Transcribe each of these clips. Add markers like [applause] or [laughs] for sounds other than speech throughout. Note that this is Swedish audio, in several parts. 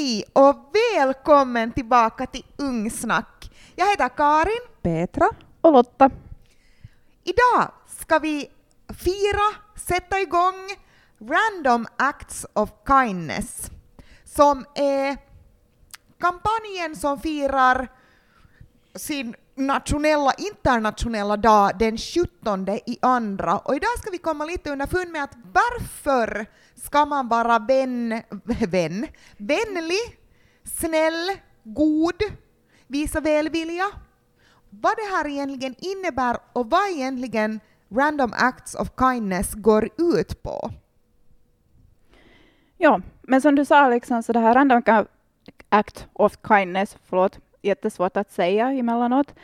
Hej och välkommen tillbaka till Ungsnack. Jag heter Karin. Petra och Lotta. Idag ska vi fira, sätta igång Random Acts of Kindness som är kampanjen som firar sin nationella, internationella dag den 17 i andra. Och idag ska vi komma lite underfund med att varför ska man vara vän, vän, vänlig, snäll, god, visa välvilja? Vad det här egentligen innebär och vad egentligen Random Acts of Kindness går ut på. Ja, men som du sa liksom, så det här Random Act of Kindness, förlåt, jättesvårt att säga emellanåt.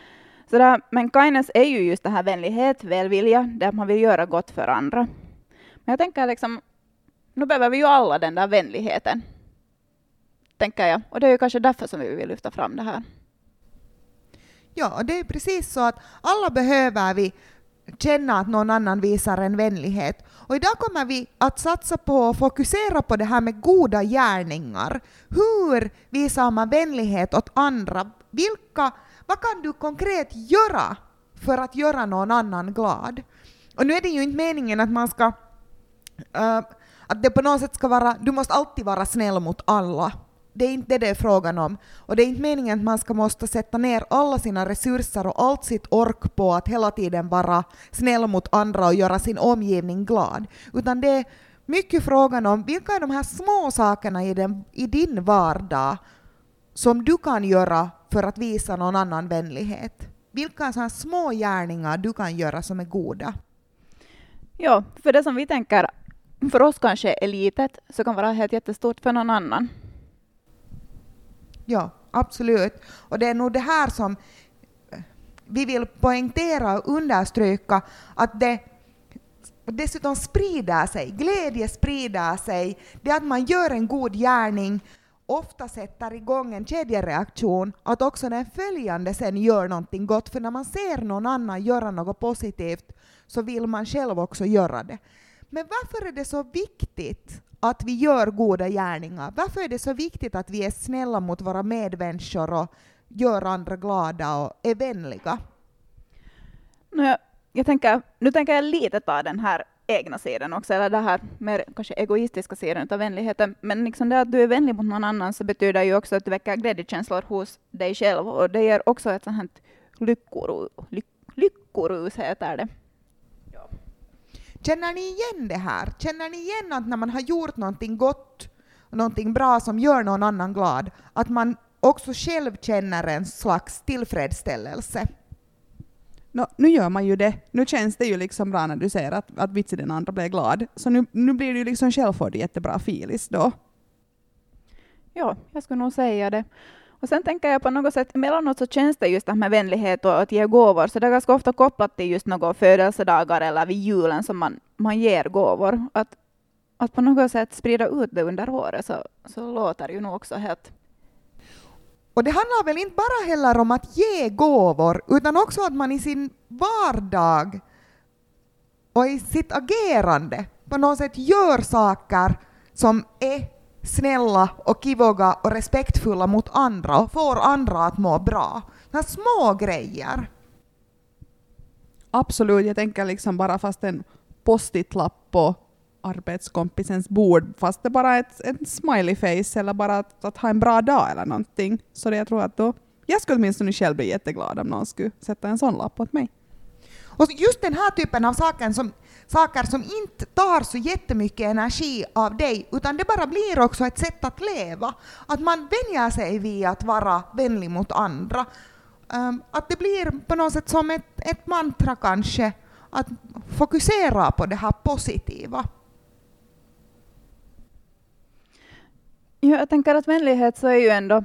Så där, men kindness är ju just det här vänlighet, välvilja, där man vill göra gott för andra. Men jag tänker liksom, nu behöver vi ju alla den där vänligheten. Tänker jag. Och det är ju kanske därför som vi vill lyfta fram det här. Ja, det är precis så att alla behöver vi känna att någon annan visar en vänlighet. Och idag kommer vi att satsa på och fokusera på det här med goda gärningar. Hur visar man vänlighet åt andra? Vilka, vad kan du konkret göra för att göra någon annan glad? Och nu är det ju inte meningen att man ska uh, att det på något sätt ska vara, du måste alltid vara snäll mot alla det är inte det det är frågan om. Och det är inte meningen att man ska måste sätta ner alla sina resurser och allt sitt ork på att hela tiden vara snäll mot andra och göra sin omgivning glad. Utan det är mycket frågan om vilka är de här små sakerna i, den, i din vardag som du kan göra för att visa någon annan vänlighet. Vilka sådana små gärningar du kan göra som är goda. Ja, för det som vi tänker för oss kanske är litet, så kan vara helt jättestort för någon annan. Ja, absolut. Och det är nog det här som eh, vi vill poängtera och understryka, att det dessutom sprider sig, glädje sprider sig, det att man gör en god gärning ofta sätter igång en kedjereaktion, att också den följande sen gör någonting gott, för när man ser någon annan göra något positivt så vill man själv också göra det. Men varför är det så viktigt att vi gör goda gärningar. Varför är det så viktigt att vi är snälla mot våra medmänniskor och gör andra glada och är vänliga? Jag, jag tänker, nu tänker jag lite ta den här egna sidan också, eller den här mer kanske egoistiska sidan av vänligheten. Men liksom det att du är vänlig mot någon annan så betyder ju också att du väcker glädjekänslor hos dig själv och det ger också ett sånt här lyckorus, lyckorus heter det. Känner ni igen det här? Känner ni igen att när man har gjort någonting gott, någonting bra som gör någon annan glad, att man också själv känner en slags tillfredsställelse? No, nu gör man ju det. Nu känns det ju liksom bra när du säger att, att vitsen den andra blir glad. Så nu, nu blir det ju liksom själv får du jättebra filis då. Ja, jag skulle nog säga det. Och sen tänker jag på något sätt, emellanåt så känns det just det här med vänlighet och att ge gåvor, så det är ganska ofta kopplat till just några födelsedagar eller vid julen som man, man ger gåvor. Att, att på något sätt sprida ut det under året så, så låter ju nog också helt och det handlar väl inte bara heller om att ge gåvor, utan också att man i sin vardag och i sitt agerande på något sätt gör saker som är snälla och kivoga och respektfulla mot andra och får andra att må bra. Såna små grejer. Absolut, jag tänker liksom bara fast en post-it-lapp på arbetskompisens bord, fast det bara är ett, ett smiley face eller bara att, att, ha en bra dag eller någonting. Så det jag tror att då, jag skulle åtminstone själv bli jätteglad om någon skulle sätta en sån lapp åt mig. Och just den här typen av saker som, saker som inte tar så jättemycket energi av dig, utan det bara blir också ett sätt att leva. Att man vänjer sig vid att vara vänlig mot andra. Um, att det blir på något sätt som ett, ett mantra kanske, att fokusera på det här positiva. Ja, jag tänker att vänlighet så är ju ändå,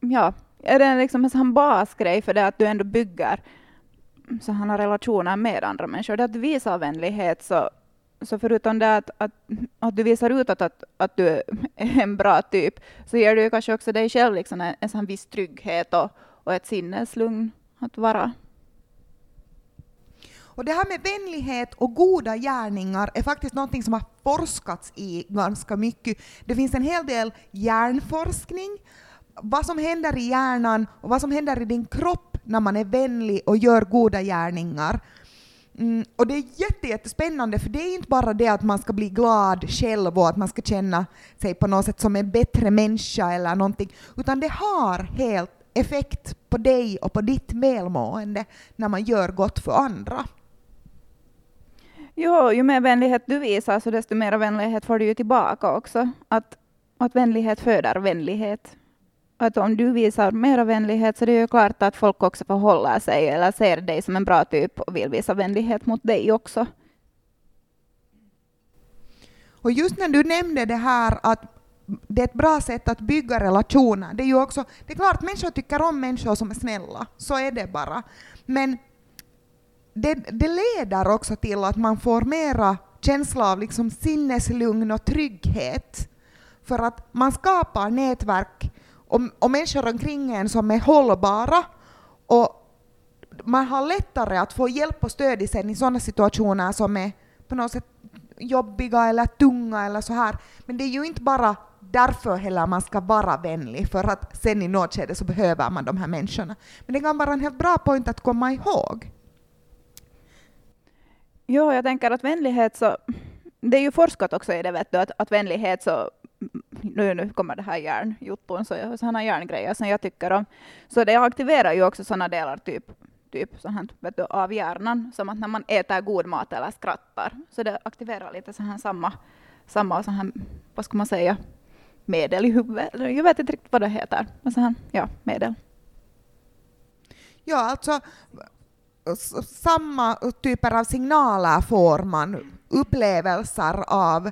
ja, är det liksom en sån basgrej för det att du ändå bygger så han har relationer med andra människor. Det att du visar vänlighet, så, så förutom det att, att, att du visar utåt att, att du är en bra typ, så ger du kanske också dig själv liksom en, en sån viss trygghet och, och ett sinneslugn att vara. Och det här med vänlighet och goda gärningar är faktiskt något som har forskats i ganska mycket. Det finns en hel del hjärnforskning, vad som händer i hjärnan och vad som händer i din kropp när man är vänlig och gör goda gärningar. Mm, och det är jätte, jättespännande för det är inte bara det att man ska bli glad själv och att man ska känna sig på något sätt som en bättre människa eller någonting, utan det har helt effekt på dig och på ditt välmående när man gör gott för andra. Jo, ju mer vänlighet du visar, så desto mer vänlighet får du ju tillbaka också. Att, att vänlighet föder vänlighet. Att om du visar mer vänlighet så det är ju klart att folk också förhåller sig eller ser dig som en bra typ och vill visa vänlighet mot dig också. Och just när du nämnde det här att det är ett bra sätt att bygga relationer. Det är ju också, det är klart att människor tycker om människor som är snälla, så är det bara. Men det, det leder också till att man får mera känsla av liksom sinneslugn och trygghet. För att man skapar nätverk och, och människor omkring en som är hållbara och man har lättare att få hjälp och stöd i sen i sådana situationer som är på något sätt jobbiga eller tunga eller så här. Men det är ju inte bara därför heller man ska vara vänlig, för att sen i något skede så behöver man de här människorna. Men det kan vara en helt bra point att komma ihåg. Jo, jag tänker att vänlighet så... Det är ju forskat också i det, vet du, att, att vänlighet så... Nu, nu kommer det här hjärnjutton, så sådana hjärngrejer som jag tycker om. Så det aktiverar ju också sådana delar, typ typ så här, vet du, av hjärnan, som att när man äter god mat eller skrattar. Så det aktiverar lite så här samma, samma så här, vad ska man säga, medel i huvudet. Jag vet inte riktigt vad det heter. Men så här, ja, medel. Ja, alltså samma typer av signaler får man. Upplevelser av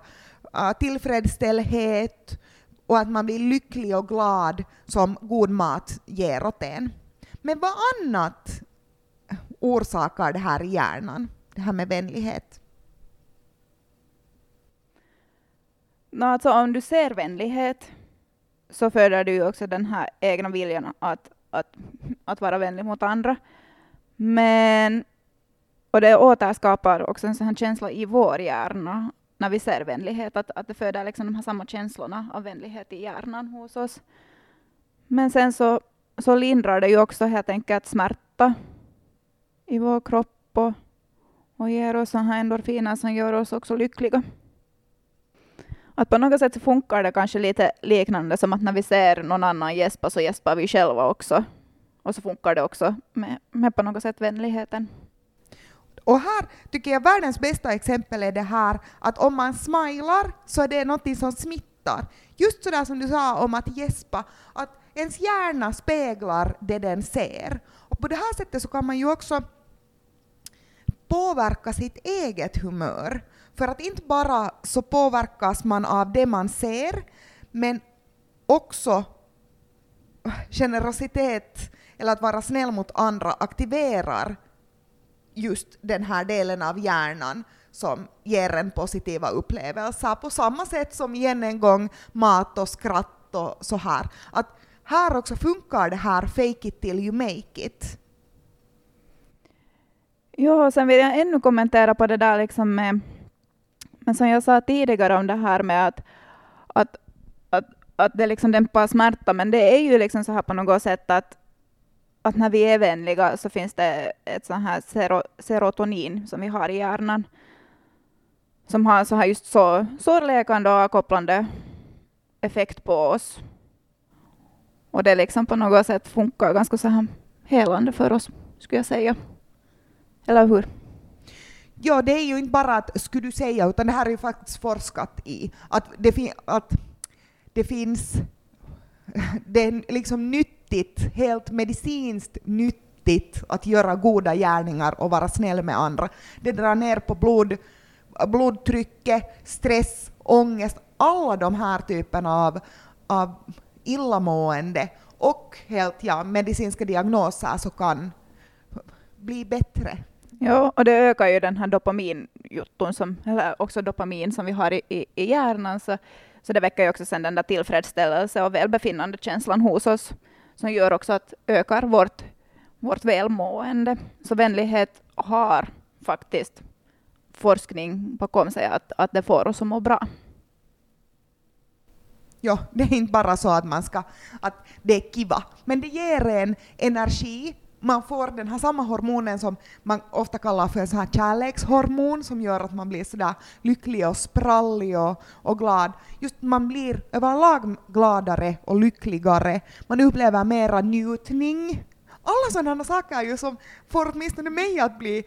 uh, tillfredsställhet och att man blir lycklig och glad som god mat ger åt en. Men vad annat orsakar det här i hjärnan, det här med vänlighet? No, alltså om du ser vänlighet så föder du också den här egna viljan att, att, att vara vänlig mot andra. Men, och det återskapar också en sån här känsla i vår hjärna när vi ser vänlighet, att, att det föder liksom de här samma känslorna av vänlighet i hjärnan hos oss. Men sen så, så lindrar det ju också helt enkelt smärta i vår kropp och, och ger oss sådana här endorfiner som gör oss också lyckliga. Att på något sätt funkar det kanske lite liknande som att när vi ser någon annan gäspa så gäspar vi själva också. Och så funkar det också med, med på något sätt vänligheten. Och här tycker jag världens bästa exempel är det här att om man smilar så är det något som smittar. Just sådär som du sa om att gäspa, att ens hjärna speglar det den ser. Och på det här sättet så kan man ju också påverka sitt eget humör. För att inte bara så påverkas man av det man ser, men också generositet eller att vara snäll mot andra aktiverar just den här delen av hjärnan som ger en positiva upplevelser på samma sätt som igen en gång mat och skratt och så här. Att här också funkar det här fake it till you make it. Jo, sen vill jag ännu kommentera på det där liksom med, men som jag sa tidigare om det här med att, att, att, att det liksom dämpar smärta, men det är ju liksom så här på något sätt att, att när vi är vänliga så finns det ett sånt här serotonin som vi har i hjärnan, som har så här just så, sårläkande och avkopplande effekt på oss. Och det liksom på något sätt funkar ganska så här helande för oss, skulle jag säga. Eller hur? Ja, det är ju inte bara att skulle du säga, utan det här är ju faktiskt forskat i. Att det, fin att det finns, [laughs] det är liksom nytt nyttigt, helt medicinskt nyttigt att göra goda gärningar och vara snäll med andra. Det drar ner på blod, blodtrycket, stress, ångest, alla de här typerna av, av illamående och helt ja, medicinska diagnoser så kan bli bättre. Ja, och det ökar ju den här dopaminjutton, som, eller också dopamin som vi har i, i, i hjärnan, så, så det väcker ju också sen den där tillfredsställelse och välbefinnande känslan hos oss, som gör också att ökar vårt, vårt välmående. Så vänlighet har faktiskt forskning bakom sig att, att det får oss att må bra. Ja, det är inte bara så att man ska, att det är kiva, men det ger en energi. Man får den här samma hormonen som man ofta kallar för en sån här kärlekshormon som gör att man blir sådär lycklig och sprallig och, och glad. Just man blir överlag gladare och lyckligare. Man upplever mera njutning alla sådana saker ju som får åtminstone mig att bli...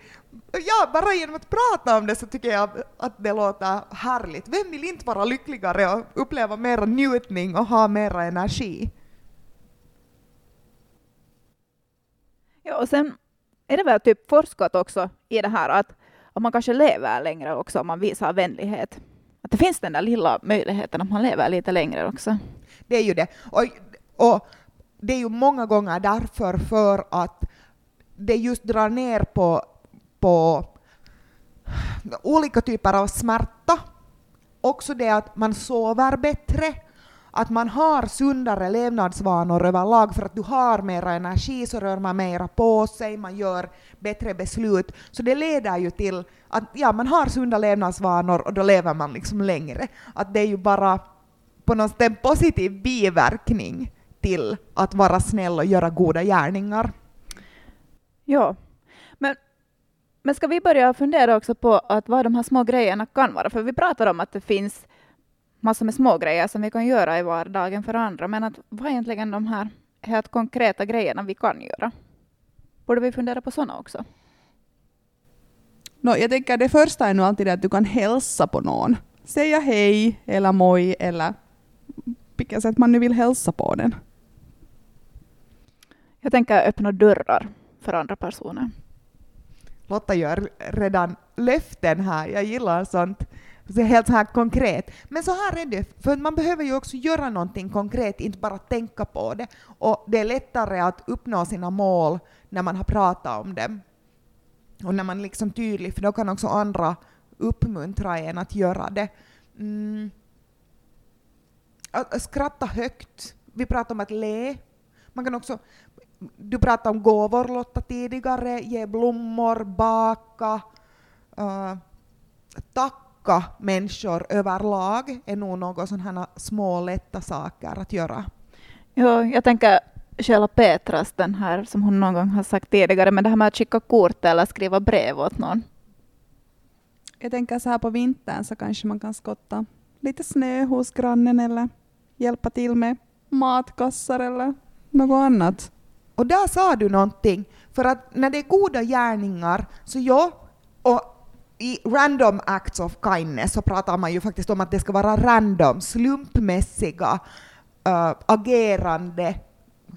Ja, bara genom att prata om det så tycker jag att det låter härligt. Vem vill inte vara lyckligare och uppleva mera njutning och ha mera energi? Ja, och sen är det väl typ forskat också i det här att, att man kanske lever längre också om man visar vänlighet. Att det finns den där lilla möjligheten att man lever lite längre också. Det är ju det. Och, och det är ju många gånger därför för att det just drar ner på, på olika typer av smärta. Också det att man sover bättre, att man har sundare levnadsvanor överlag för att du har mera energi så rör man mera på sig, man gör bättre beslut. Så det leder ju till att ja, man har sunda levnadsvanor och då lever man liksom längre. Att det är ju bara på något sätt en positiv biverkning till att vara snäll och göra goda gärningar. Ja, men, men ska vi börja fundera också på att vad de här små grejerna kan vara? För vi pratar om att det finns massor med små grejer som vi kan göra i vardagen för andra, men att vad är egentligen de här helt konkreta grejerna vi kan göra? Borde vi fundera på sådana också? No, jag tänker det första är nog alltid att du kan hälsa på någon. Säga hej eller moj eller vilket sätt man nu vill hälsa på den. Jag tänker öppna dörrar för andra personer. Lotta gör redan löften här. Jag gillar sånt. Helt så här konkret. Men så här är det, för man behöver ju också göra någonting konkret, inte bara tänka på det. Och det är lättare att uppnå sina mål när man har pratat om dem. Och när man är liksom tydlig, för då kan också andra uppmuntra en att göra det. Mm. Att skratta högt. Vi pratar om att le. Man kan också du pratade om gåvor Lotta tidigare, ge blommor, baka, eh, uh, tacka människor överlag är nog något sådana små lätta saker att göra. Ja, jag tänker själva Petras, den här som hon någon gång har sagt tidigare, men det här med att skicka kort eller skriva brev åt någon. Jag tänker så här på vintern så kanske man kan skotta lite snö hos grannen eller hjälpa till med matkassar eller något annat. Och där sa du någonting, för att när det är goda gärningar, så ja, och i random acts of kindness så pratar man ju faktiskt om att det ska vara random, slumpmässiga äh, agerande,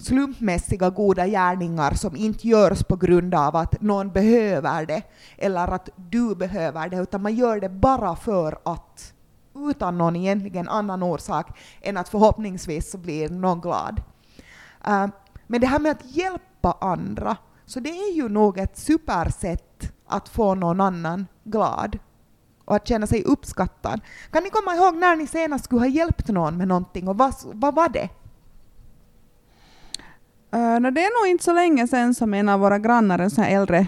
slumpmässiga goda gärningar som inte görs på grund av att någon behöver det eller att du behöver det, utan man gör det bara för att, utan någon egentligen annan orsak än att förhoppningsvis så blir någon glad. Uh, men det här med att hjälpa andra, så det är ju nog ett supersätt att få någon annan glad och att känna sig uppskattad. Kan ni komma ihåg när ni senast skulle ha hjälpt någon med någonting och vad, vad var det? Uh, no, det är nog inte så länge sedan som en av våra grannar, en sån här äldre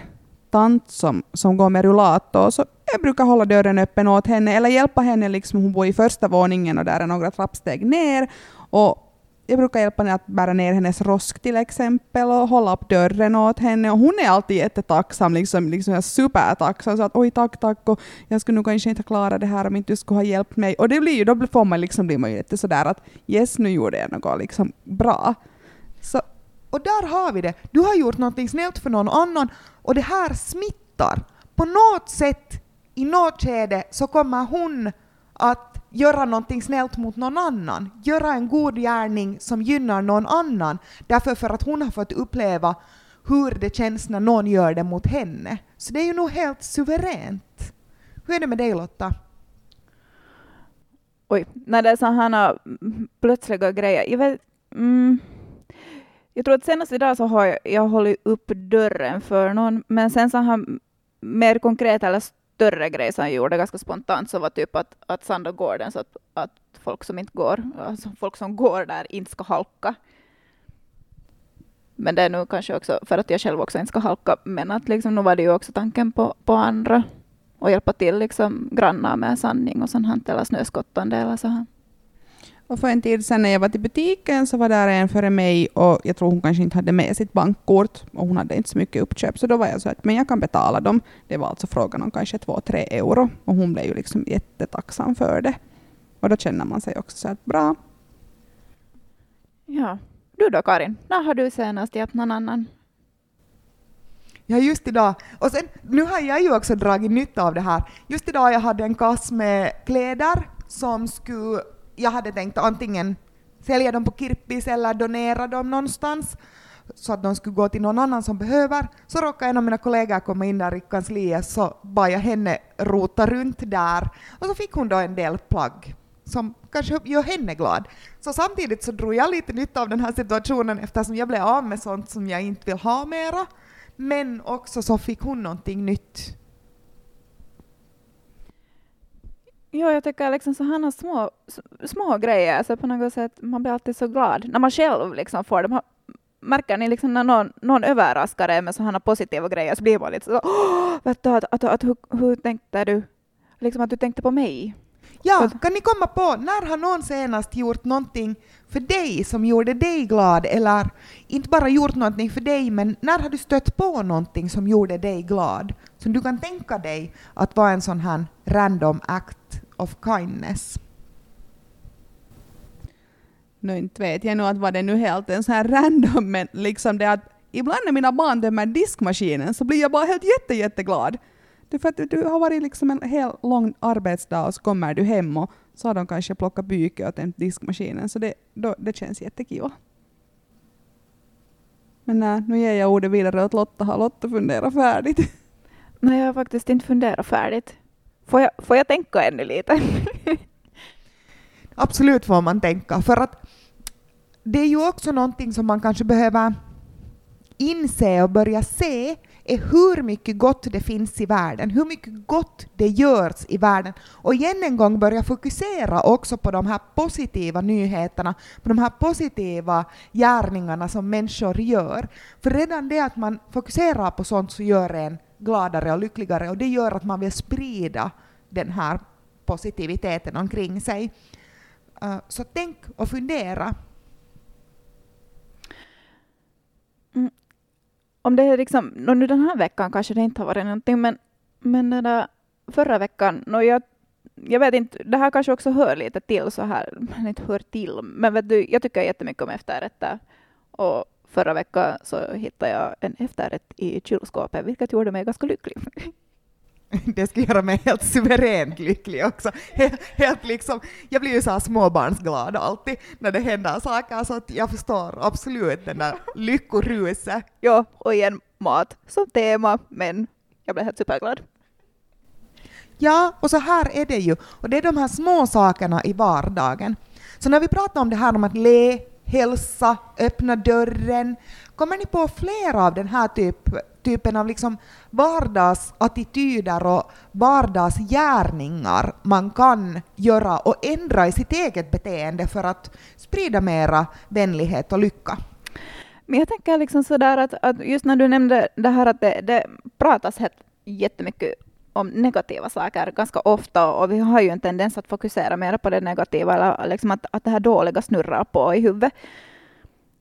tant som, som går med rullator, så jag brukar hålla dörren öppen åt henne eller hjälpa henne. Liksom, hon bor i första våningen och där är några trappsteg ner. Och jag brukar hjälpa henne att bära ner hennes rosk till exempel och hålla upp dörren åt henne. Och hon är alltid jättetacksam, liksom, liksom supertacksam. Så att oj tack, tack och jag skulle nog kanske inte klara det här om inte du skulle ha hjälpt mig. Och det blir ju, då får man liksom, blir man ju lite sådär att yes, nu gjorde jag något liksom bra. Så. Och där har vi det. Du har gjort något snällt för någon annan och det här smittar. På något sätt, i något skede, så kommer hon att göra någonting snällt mot någon annan, göra en god gärning som gynnar någon annan, därför för att hon har fått uppleva hur det känns när någon gör det mot henne. Så det är ju nog helt suveränt. Hur är det med dig Lotta? Oj, när det är sådana mm, plötsliga grejer. Jag, vet, mm, jag tror att senast idag så har jag, jag hållit upp dörren för någon, men sen så har mer konkret eller större grej som jag gjorde ganska spontant så var typ att, att sanda gården så att, att folk som inte går, alltså folk som går där inte ska halka. Men det är nu kanske också för att jag själv också inte ska halka, men att liksom, nu var det ju också tanken på, på andra och hjälpa till liksom grannar med sanning och sånt här, eller snöskottande eller så här. Och för en tid sedan när jag var till butiken så var där en före mig och jag tror hon kanske inte hade med sitt bankkort och hon hade inte så mycket uppköp så då var jag så att men jag kan betala dem. Det var alltså frågan om kanske två, tre euro och hon blev ju liksom jättetacksam för det. Och då känner man sig också så att bra. Ja. Du då Karin, när har du senast hjälpt någon annan? Ja, just idag. Och sen, nu har jag ju också dragit nytta av det här. Just idag jag hade en kass med kläder som skulle, jag hade tänkt antingen sälja dem på Kirpis eller donera dem någonstans så att de skulle gå till någon annan som behöver. Så råkade en av mina kollegor komma in där i kansliet så bad jag henne rota runt där och så fick hon då en del plagg som kanske gör henne glad. Så samtidigt så drog jag lite nytta av den här situationen eftersom jag blev av med sånt som jag inte vill ha mera. Men också så fick hon någonting nytt. Ja, jag tycker liksom sådana små, små grejer, så på något sätt, man blir alltid så glad när man själv liksom får det. Märker ni liksom när någon, någon överraskar er med sådana positiva grejer så blir man lite så vet du, att, att, att, hur, hur tänkte du? Liksom att du tänkte på mig. Ja, kan ni komma på, när har någon senast gjort någonting för dig som gjorde dig glad, eller inte bara gjort någonting för dig, men när har du stött på någonting som gjorde dig glad? Som du kan tänka dig att vara en sån här random act of kindness. Nu inte vet jag nog att vad det nu helt en sån här random, men liksom det att ibland när mina barn dömer diskmaskinen så blir jag bara helt jätte, jätteglad. Du, för att du har varit liksom en hel lång arbetsdag och så kommer du hem och så har de kanske plockat byke och tänt diskmaskinen, så det, då, det känns jättekiva. Men nej, nu ger jag ordet vidare åt Lotta. Har Lotta funderat färdigt? Nej, jag har faktiskt inte funderat färdigt. Får jag, får jag tänka ännu lite? [laughs] Absolut får man tänka, för att det är ju också någonting som man kanske behöver inse och börja se är hur mycket gott det finns i världen, hur mycket gott det görs i världen. Och igen en gång börja fokusera också på de här positiva nyheterna, på de här positiva gärningarna som människor gör. För redan det att man fokuserar på sånt så gör en gladare och lyckligare och det gör att man vill sprida den här positiviteten omkring sig. Eh, så tänk och fundera mm. om det är liksom, nu den här veckan kanske det inte har varit någonting, men, men den där förra veckan, no, jag, jag vet inte, det här kanske också hör lite till så här, men inte hör till, men vet du, jag tycker jättemycket om efterrätter. Och förra veckan så hittade jag en efterrätt i kylskåpet, vilket gjorde mig ganska lycklig. [laughs] Det skulle göra mig helt suveränt lycklig också. Helt, helt liksom, jag blir ju så här småbarnsglad alltid när det händer saker, så att jag förstår absolut den där [laughs] lyckoruset. Ja, och igen mat som tema, men jag blev helt superglad. Ja, och så här är det ju. Och det är de här små sakerna i vardagen. Så när vi pratar om det här om att le, hälsa, öppna dörren, kommer ni på flera av den här typ, typen av liksom vardagsattityder och vardagsgärningar man kan göra och ändra i sitt eget beteende för att sprida mera vänlighet och lycka? Men jag tänker liksom sådär att, att just när du nämnde det här att det, det pratas jättemycket om negativa saker ganska ofta och vi har ju en tendens att fokusera mer på det negativa, eller liksom att, att det här dåliga snurrar på i huvudet.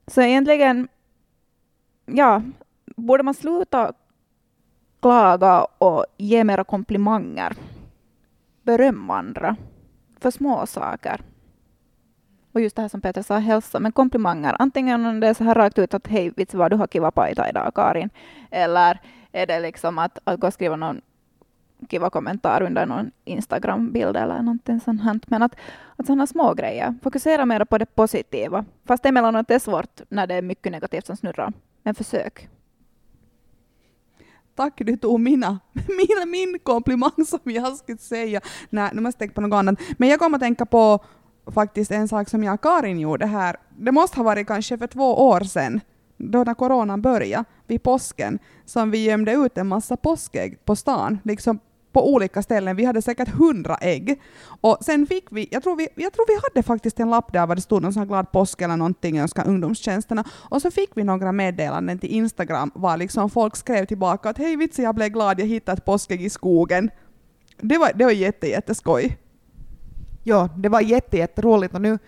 Så egentligen, ja, borde man sluta klaga och ge mera komplimanger. Berömma andra för små saker. Och just det här som Peter sa, hälsa, men komplimanger. Antingen om det är så här rakt ut att hej, vits vad, du har kiva pajta idag, Karin. Eller är det liksom att, att gå och skriva någon kiva kommentar under någon Instagram-bild eller någonting sånt. Här. Men att, att sådana små grejer. Fokusera mer på det positiva. Fast emellanåt är det svårt när det är mycket negativt som snurrar. Men försök. Tack, du tog mina, min, min komplimang som jag skulle säga. Nej, nu måste jag tänka på något annat. Men jag kommer att tänka på faktiskt en sak som jag och Karin gjorde här. Det måste ha varit kanske för två år sedan, då när coronan började, vid påsken, som vi gömde ut en massa påskägg på stan, liksom på olika ställen. Vi hade säkert hundra ägg. Och sen fick vi, jag tror vi, jag tror vi hade faktiskt en lapp där var det stod någon sån här glad påsk eller någonting, önska ungdomstjänsterna. Och så fick vi några meddelanden till Instagram var liksom folk skrev tillbaka att hej vitsi jag blev glad, jag hittade ett påskägg i skogen. Det var, det var jätte, jätteskoj. Ja, det var jätte, jätteroligt och nu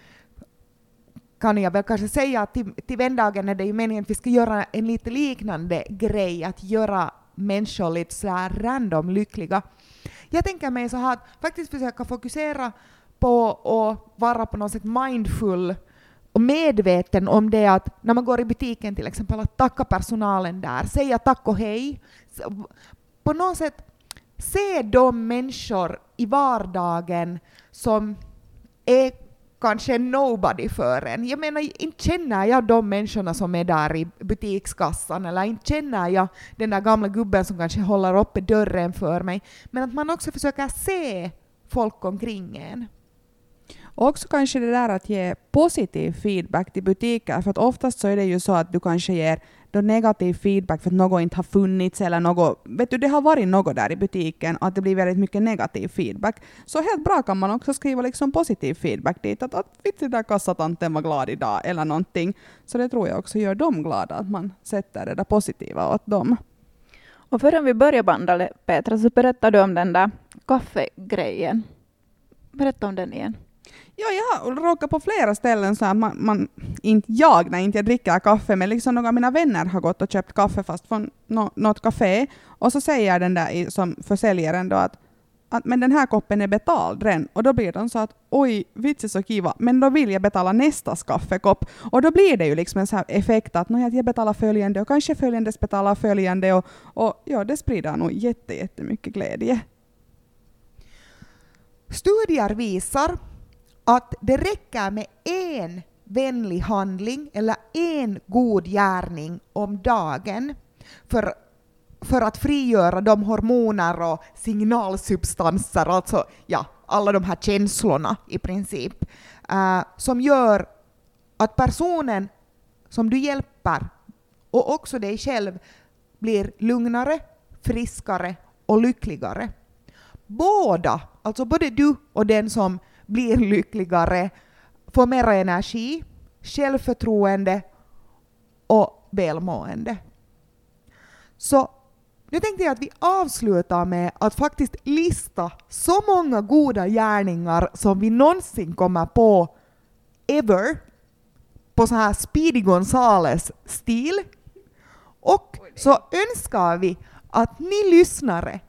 kan jag väl kanske säga att till, till vändagen är det ju meningen att vi ska göra en lite liknande grej, att göra människor lite så här random lyckliga. Jag tänker mig så här att faktiskt försöka fokusera på att vara på något sätt mindful och medveten om det att när man går i butiken till exempel att tacka personalen där, säga tack och hej. På något sätt se de människor i vardagen som är kanske en nobody för en. Jag menar, inte känner jag de människorna som är där i butikskassan, eller inte känner jag den där gamla gubben som kanske håller uppe dörren för mig. Men att man också försöker se folk omkring en. Och också kanske det där att ge positiv feedback till butiker, för att oftast så är det ju så att du kanske ger då negativ feedback för att något inte har funnits eller något, vet du, det har varit något där i butiken och att det blir väldigt mycket negativ feedback. Så helt bra kan man också skriva liksom positiv feedback dit, att, att vitsi där kassatanten var glad idag eller någonting. Så det tror jag också gör dem glada, att man sätter det där positiva åt dem. Och förrän vi börjar banda, Petra, så berättar du om den där kaffegrejen. Berätta om den igen. Ja, jag har råkat på flera ställen så att man, man, inte jag när inte jag dricker kaffe, men liksom några av mina vänner har gått och köpt kaffe fast från no, något café, och så säger den där som försäljaren då att, att men den här koppen är betald redan, och då blir de så att oj, vitsi så kiva, men då vill jag betala nästas kaffekopp, och då blir det ju liksom en sån här effekt att jag betalar följande och kanske följandes betalar följande, och, och ja, det sprider nog jätte, jättemycket glädje. Studier visar att det räcker med en vänlig handling eller en god gärning om dagen för, för att frigöra de hormoner och signalsubstanser, alltså ja, alla de här känslorna i princip, uh, som gör att personen som du hjälper och också dig själv blir lugnare, friskare och lyckligare. Båda, alltså både du och den som blir lyckligare, får mer energi, självförtroende och välmående. Så nu tänkte jag att vi avslutar med att faktiskt lista så många goda gärningar som vi någonsin kommer på ever på så här Speedy Gonzales-stil. Och så önskar vi att ni lyssnare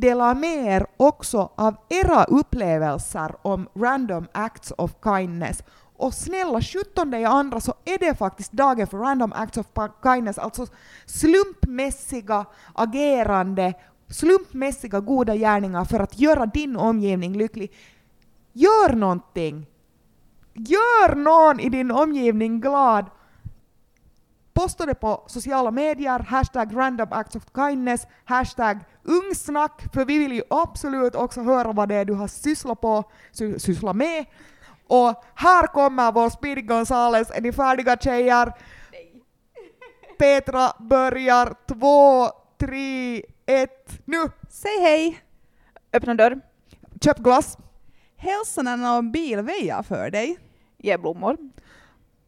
dela med er också av era upplevelser om random acts of kindness. Och snälla 17 i andra så är det faktiskt dagen för random acts of kindness, alltså slumpmässiga agerande, slumpmässiga goda gärningar för att göra din omgivning lycklig. Gör någonting! Gör någon i din omgivning glad posta det på sociala medier, hashtag random acts of kindness, hashtag ungsnack, för vi vill ju absolut också höra vad det är du har sysslat på, sy sysslat med. Och här kommer vår Speedy Gonzales, är ni färdiga tjejer? Nej. [laughs] Petra börjar, två, tre, ett, nu! Säg hej! Öppna dörr. Köp glass. Hälsa när någon bil väjar för dig. Ge blommor.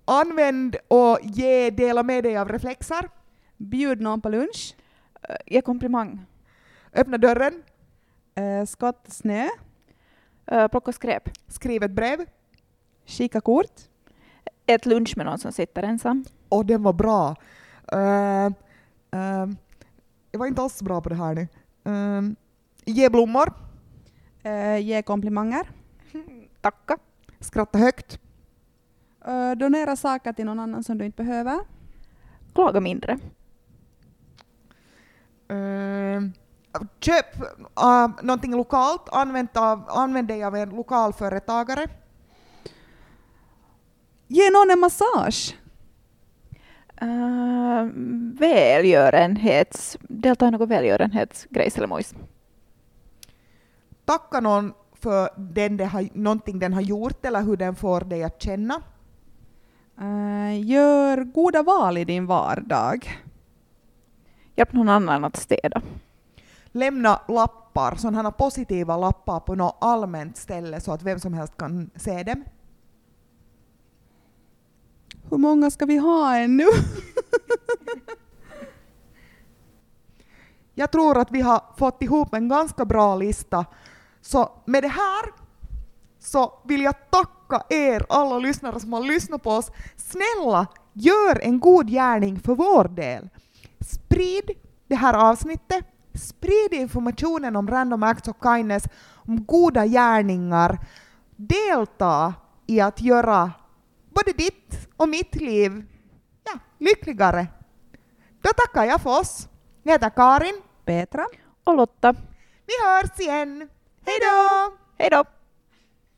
Använd och ge, dela med dig av reflexer. Bjud någon på lunch. Uh, ge komplimang. Öppna dörren. Uh, skott snö. Uh, plocka skräp. Skriv ett brev. Skicka kort. Ät lunch med någon som sitter ensam. Och den var bra. Jag var inte alls bra på det här nu. Ge blommor. Ge komplimanger. Tacka. Skratta högt. Uh, donera saker till någon annan som du inte behöver. Klaga mindre. Uh, köp uh, någonting lokalt, använd, av, använd dig av en lokal företagare. Ge någon en massage. Uh, välgörenhets... Delta i något välgörenhetsgrejs eller mojs. Tacka någon för den det har, någonting den har gjort eller hur den får dig att känna. Uh, gör goda val i din vardag. Hjälp någon annan att städa. Lämna lapp lappar, sådana här positiva lappar på något allmänt ställe så att vem som helst kan se dem? Hur många ska vi ha ännu? [laughs] Jag tror att vi har fått ihop en ganska bra lista. Så med det här så vill jag tacka er alla lyssnare som har lyssnat på oss. Snälla, gör en god gärning för vår del. Sprid det här avsnittet. Sprid informationen om Random Acts of Kindness, om goda gärningar. Delta i att göra både ditt och mitt liv ja, lyckligare. Då tackar jag för oss. Jag heter Karin. Petra? Och Lotta. Vi hörs igen. Hej då! Hej då!